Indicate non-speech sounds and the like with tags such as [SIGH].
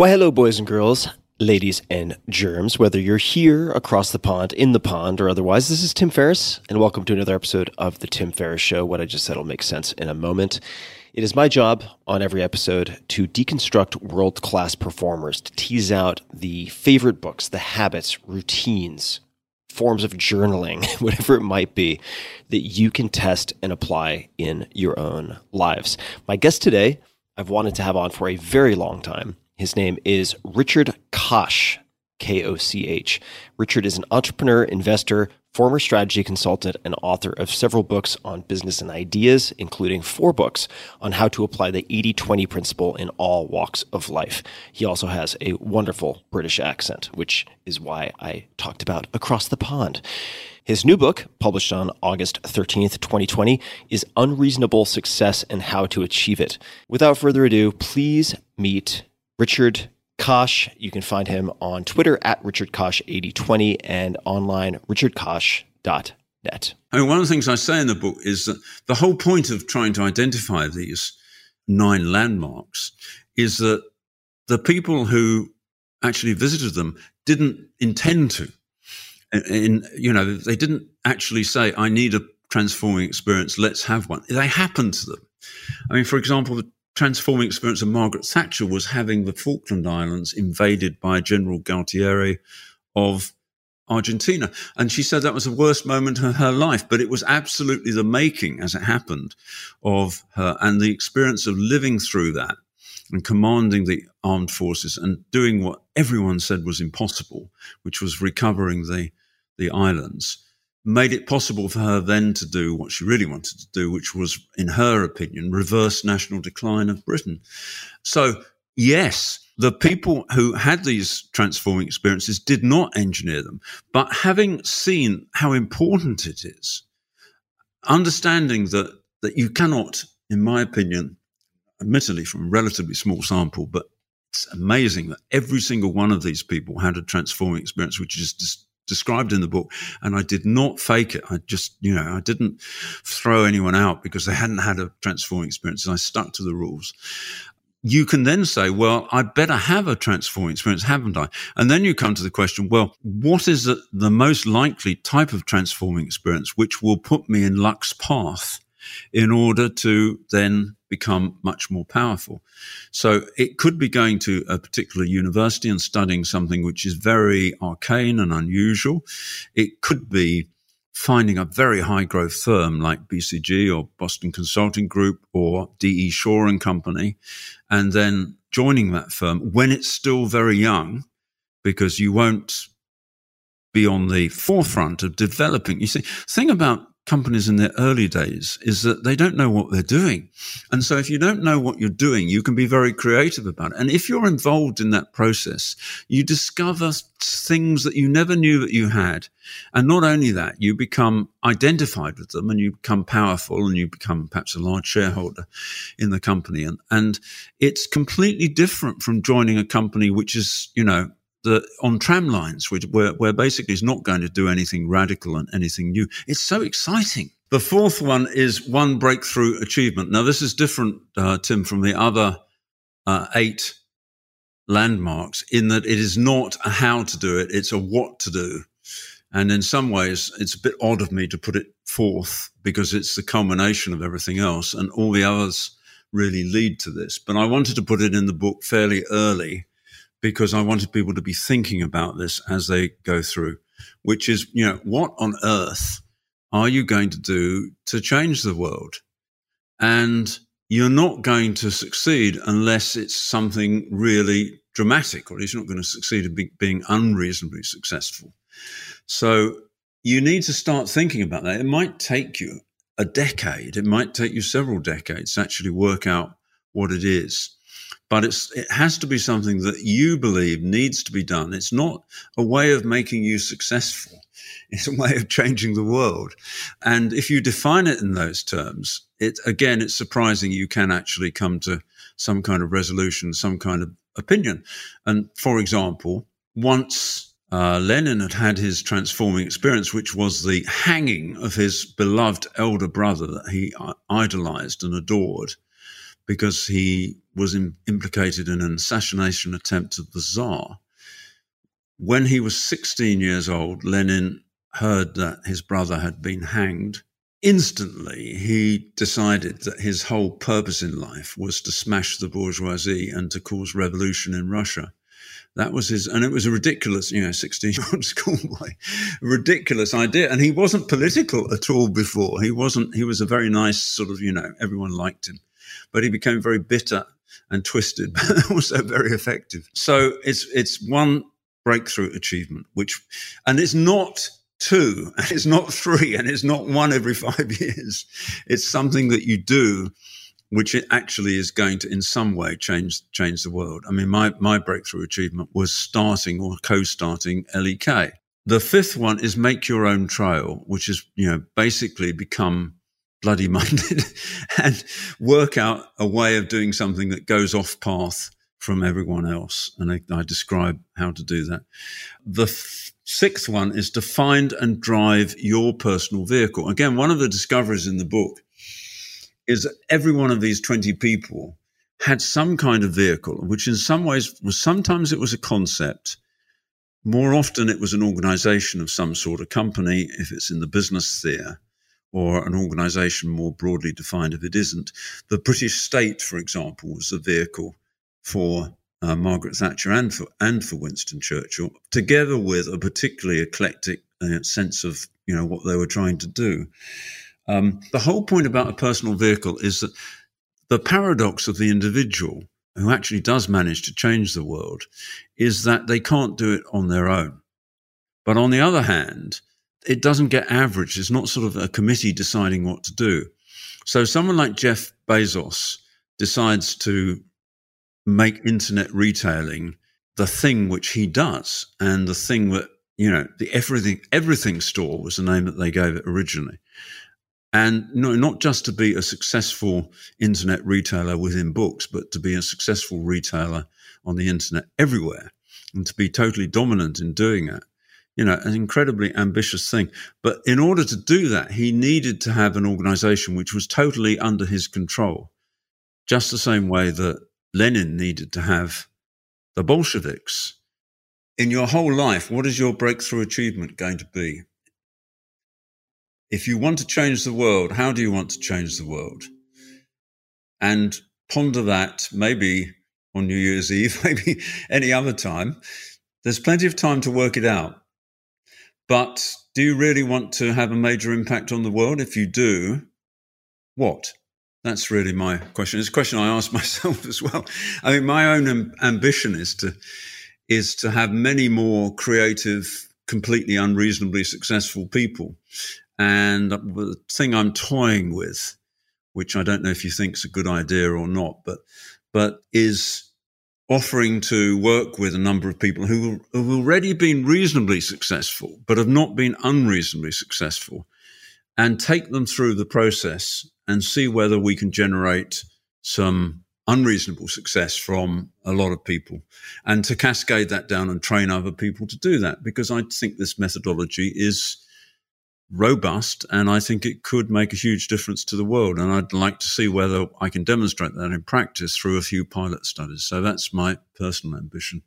Well, hello, boys and girls, ladies and germs, whether you're here across the pond, in the pond, or otherwise. This is Tim Ferriss, and welcome to another episode of The Tim Ferriss Show. What I just said will make sense in a moment. It is my job on every episode to deconstruct world class performers, to tease out the favorite books, the habits, routines, forms of journaling, [LAUGHS] whatever it might be, that you can test and apply in your own lives. My guest today, I've wanted to have on for a very long time. His name is Richard Koch, K O C H. Richard is an entrepreneur, investor, former strategy consultant, and author of several books on business and ideas, including four books on how to apply the 80 20 principle in all walks of life. He also has a wonderful British accent, which is why I talked about Across the Pond. His new book, published on August 13th, 2020, is Unreasonable Success and How to Achieve It. Without further ado, please meet Richard Koch. You can find him on Twitter at Richard Koch8020 and online richardkoch.net. I mean, one of the things I say in the book is that the whole point of trying to identify these nine landmarks is that the people who actually visited them didn't intend to. In, you know, they didn't actually say, I need a transforming experience, let's have one. They happened to them. I mean, for example, the transforming experience of Margaret Thatcher was having the Falkland Islands invaded by General Galtieri of Argentina. And she said that was the worst moment of her life, but it was absolutely the making, as it happened, of her and the experience of living through that and commanding the armed forces and doing what everyone said was impossible, which was recovering the, the islands made it possible for her then to do what she really wanted to do, which was, in her opinion, reverse national decline of Britain. So, yes, the people who had these transforming experiences did not engineer them, but having seen how important it is, understanding that, that you cannot, in my opinion, admittedly from a relatively small sample, but it's amazing that every single one of these people had a transforming experience, which is just described in the book. And I did not fake it. I just, you know, I didn't throw anyone out because they hadn't had a transforming experience. And I stuck to the rules. You can then say, well, I better have a transforming experience, haven't I? And then you come to the question, well, what is the, the most likely type of transforming experience which will put me in luck's path in order to then become much more powerful. So it could be going to a particular university and studying something which is very arcane and unusual. It could be finding a very high growth firm like BCG or Boston Consulting Group or DE Shaw and Company, and then joining that firm when it's still very young, because you won't be on the forefront of developing. You see, thing about companies in their early days is that they don't know what they're doing. And so if you don't know what you're doing, you can be very creative about it. And if you're involved in that process, you discover things that you never knew that you had. And not only that, you become identified with them and you become powerful and you become perhaps a large shareholder in the company. And, and it's completely different from joining a company which is, you know, the on tram lines, which where, where basically is not going to do anything radical and anything new. It's so exciting. The fourth one is one breakthrough achievement. Now, this is different, uh, Tim, from the other uh, eight landmarks in that it is not a how to do it; it's a what to do. And in some ways, it's a bit odd of me to put it forth because it's the culmination of everything else, and all the others really lead to this. But I wanted to put it in the book fairly early because I wanted people to be thinking about this as they go through, which is, you know, what on earth are you going to do to change the world? And you're not going to succeed unless it's something really dramatic, or at least you're not going to succeed in be, being unreasonably successful. So you need to start thinking about that. It might take you a decade, it might take you several decades to actually work out what it is but it's, it has to be something that you believe needs to be done. It's not a way of making you successful. [LAUGHS] It's a way of changing the world. And if you define it in those terms, it, again, it's surprising you can actually come to some kind of resolution, some kind of opinion. And for example, once uh, Lenin had had his transforming experience, which was the hanging of his beloved elder brother that he idolized and adored because he was in, implicated in an assassination attempt of the Tsar. When he was 16 years old, Lenin heard that his brother had been hanged. Instantly, he decided that his whole purpose in life was to smash the bourgeoisie and to cause revolution in Russia. That was his, and it was a ridiculous, you know, 16 year old [LAUGHS] schoolboy, ridiculous idea. And he wasn't political at all before. He wasn't, he was a very nice sort of, you know, everyone liked him. But he became very bitter and twisted, [LAUGHS] but also very effective. So it's, it's one breakthrough achievement, which, and it's not two, and [LAUGHS] it's not three, and it's not one every [LAUGHS] five years. It's something that you do which actually is going to in some way change change the world. I mean, my my breakthrough achievement was starting or co-starting LEK. The fifth one is make your own trail, which is you know basically become bloody minded [LAUGHS] and work out a way of doing something that goes off path from everyone else. And I, I describe how to do that. The f- sixth one is to find and drive your personal vehicle. Again, one of the discoveries in the book is that every one of these 20 people had some kind of vehicle, which in some ways was sometimes it was a concept. More often it was an organization of some sort, a company, if it's in the business sphere, or an organization more broadly defined if it isn't. The British state, for example, was a vehicle for uh, Margaret Thatcher and for, and for Winston Churchill, together with a particularly eclectic uh, sense of you know what they were trying to do. Um, the whole point about a personal vehicle is that the paradox of the individual who actually does manage to change the world is that they can't do it on their own. But on the other hand, it doesn't get averaged. It's not sort of a committee deciding what to do. So someone like Jeff Bezos decides to make internet retailing the thing which he does and the thing that, you know, the everything, everything store was the name that they gave it originally. And no, not just to be a successful internet retailer within books, but to be a successful retailer on the internet everywhere and to be totally dominant in doing that. You know, an incredibly ambitious thing. But in order to do that, he needed to have an organization which was totally under his control, just the same way that Lenin needed to have the Bolsheviks. In your whole life, what is your breakthrough achievement going to be? if you want to change the world, how do you want to change the world? And ponder that maybe on New Year's Eve, [LAUGHS] maybe any other time. There's plenty of time to work it out. But do you really want to have a major impact on the world? If you do, what? That's really my question. It's a question I ask [LAUGHS] myself as well. I mean, my own ambition is to is to have many more creative, completely unreasonably successful people and the thing I'm toying with, which I don't know if you think is a good idea or not, but but is offering to work with a number of people who have already been reasonably successful, but have not been unreasonably successful, and take them through the process and see whether we can generate some unreasonable success from a lot of people. And to cascade that down and train other people to do that because I think this methodology is robust and I think it could make a huge difference to the world. And I'd like to see whether I can demonstrate that in practice through a few pilot studies. So that's my personal ambition.